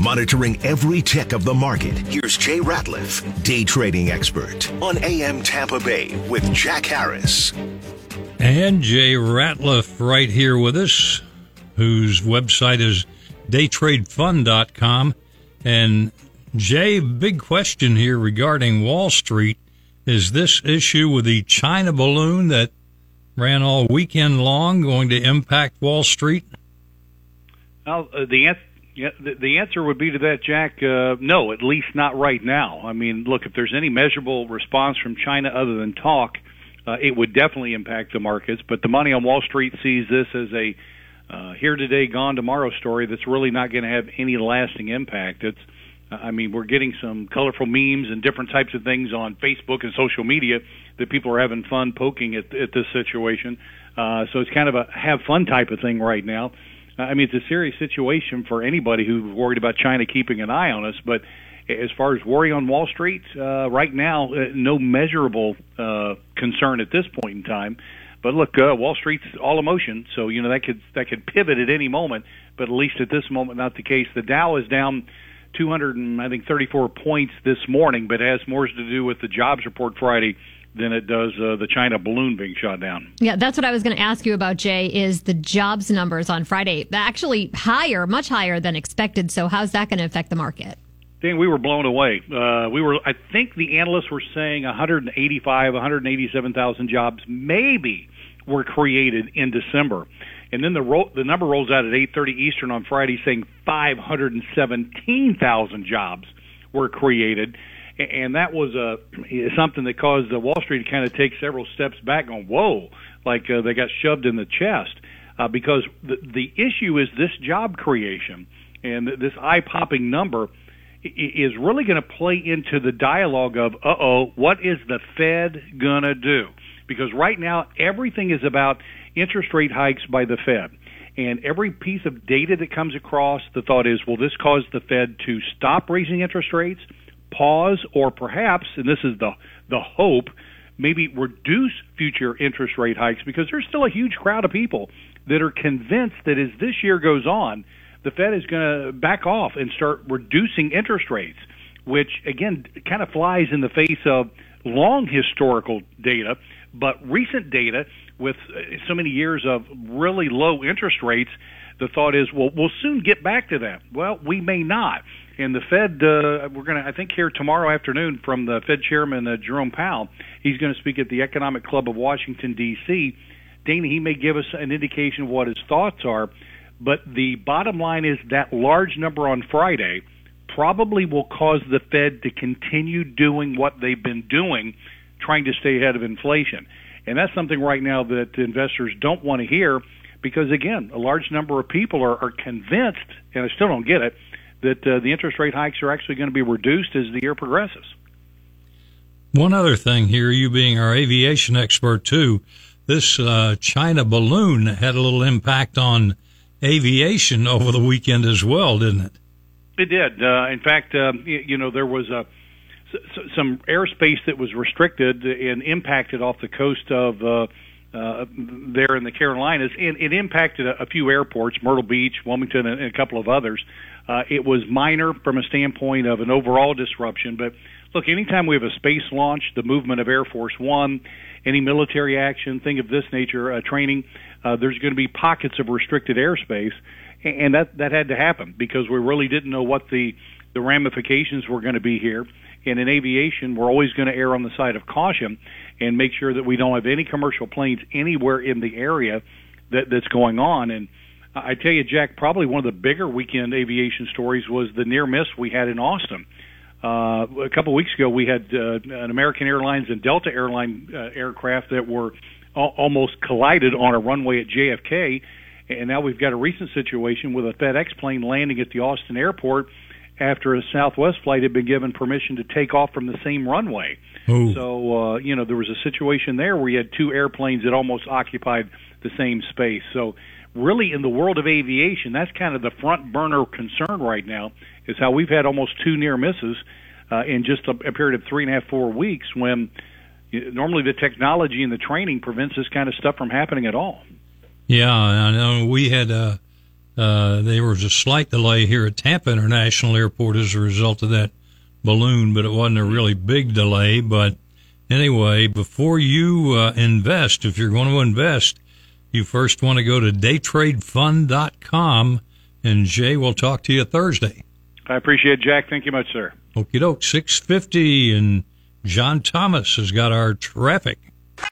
Monitoring every tick of the market, here's Jay Ratliff, day trading expert on AM Tampa Bay with Jack Harris. And Jay Ratliff right here with us, whose website is daytradefund.com. And Jay, big question here regarding Wall Street. Is this issue with the China balloon that ran all weekend long going to impact Wall Street? Well, uh, the answer. Yeah, the, the answer would be to that, Jack. Uh, no, at least not right now. I mean, look, if there's any measurable response from China other than talk, uh, it would definitely impact the markets. But the money on Wall Street sees this as a uh, here today, gone tomorrow story that's really not going to have any lasting impact. It's, I mean, we're getting some colorful memes and different types of things on Facebook and social media that people are having fun poking at, at this situation. Uh, so it's kind of a have fun type of thing right now. I mean, it's a serious situation for anybody who's worried about China keeping an eye on us. But as far as worry on Wall Street, uh, right now, uh, no measurable uh, concern at this point in time. But look, uh, Wall Street's all emotion, so you know that could that could pivot at any moment. But at least at this moment, not the case. The Dow is down 200 and I think 34 points this morning, but it has more to do with the jobs report Friday than it does uh, the China balloon being shot down. Yeah, that's what I was going to ask you about, Jay. Is the jobs numbers on Friday actually higher, much higher than expected? So how's that going to affect the market? Dan, we were blown away. Uh, we were, I think, the analysts were saying 185, 187,000 jobs maybe were created in December, and then the ro- the number rolls out at 8:30 Eastern on Friday, saying 517,000 jobs were created and that was uh, something that caused uh, Wall Street to kind of take several steps back, going, "Whoa!" Like uh, they got shoved in the chest uh, because the the issue is this job creation and this eye-popping number is really going to play into the dialogue of, "Uh oh, what is the Fed gonna do?" Because right now everything is about interest rate hikes by the Fed. And every piece of data that comes across, the thought is, will this cause the Fed to stop raising interest rates? Pause or perhaps, and this is the the hope, maybe reduce future interest rate hikes because there's still a huge crowd of people that are convinced that as this year goes on, the Fed is going to back off and start reducing interest rates, which again kind of flies in the face of long historical data, but recent data with uh, so many years of really low interest rates, the thought is, well, we'll soon get back to that. Well, we may not. And the Fed, uh, we're going to, I think, hear tomorrow afternoon from the Fed Chairman uh, Jerome Powell. He's going to speak at the Economic Club of Washington D.C. Dana, he may give us an indication of what his thoughts are, but the bottom line is that large number on Friday probably will cause the Fed to continue doing what they've been doing, trying to stay ahead of inflation. And that's something right now that investors don't want to hear because, again, a large number of people are, are convinced, and I still don't get it, that uh, the interest rate hikes are actually going to be reduced as the year progresses. One other thing here, you being our aviation expert too, this uh, China balloon had a little impact on aviation over the weekend as well, didn't it? It did. Uh, in fact, uh, you, you know, there was a some airspace that was restricted and impacted off the coast of uh, uh, there in the Carolinas, and it impacted a, a few airports, Myrtle Beach, Wilmington, and, and a couple of others. Uh, it was minor from a standpoint of an overall disruption, but look, anytime we have a space launch, the movement of Air Force One, any military action, thing of this nature, uh, training, uh, there's going to be pockets of restricted airspace, and that that had to happen because we really didn't know what the the ramifications were going to be here. And in aviation, we're always going to err on the side of caution and make sure that we don't have any commercial planes anywhere in the area that that's going on. And I tell you, Jack, probably one of the bigger weekend aviation stories was the near miss we had in Austin. Uh, a couple of weeks ago, we had uh, an American Airlines and Delta Airline uh, aircraft that were al- almost collided on a runway at JFK, and now we've got a recent situation with a FedEx plane landing at the Austin airport after a Southwest flight had been given permission to take off from the same runway. Ooh. So, uh, you know, there was a situation there where you had two airplanes that almost occupied the same space. So, really, in the world of aviation, that's kind of the front burner concern right now, is how we've had almost two near misses uh, in just a, a period of three and a half, four weeks when normally the technology and the training prevents this kind of stuff from happening at all. Yeah, I know we had a, Uh, there was a slight delay here at Tampa International Airport as a result of that balloon, but it wasn't a really big delay. But anyway, before you uh, invest, if you're going to invest, you first want to go to daytradefund.com, and Jay will talk to you Thursday. I appreciate it, Jack. Thank you much, sir. Okie doke, 650, and John Thomas has got our traffic.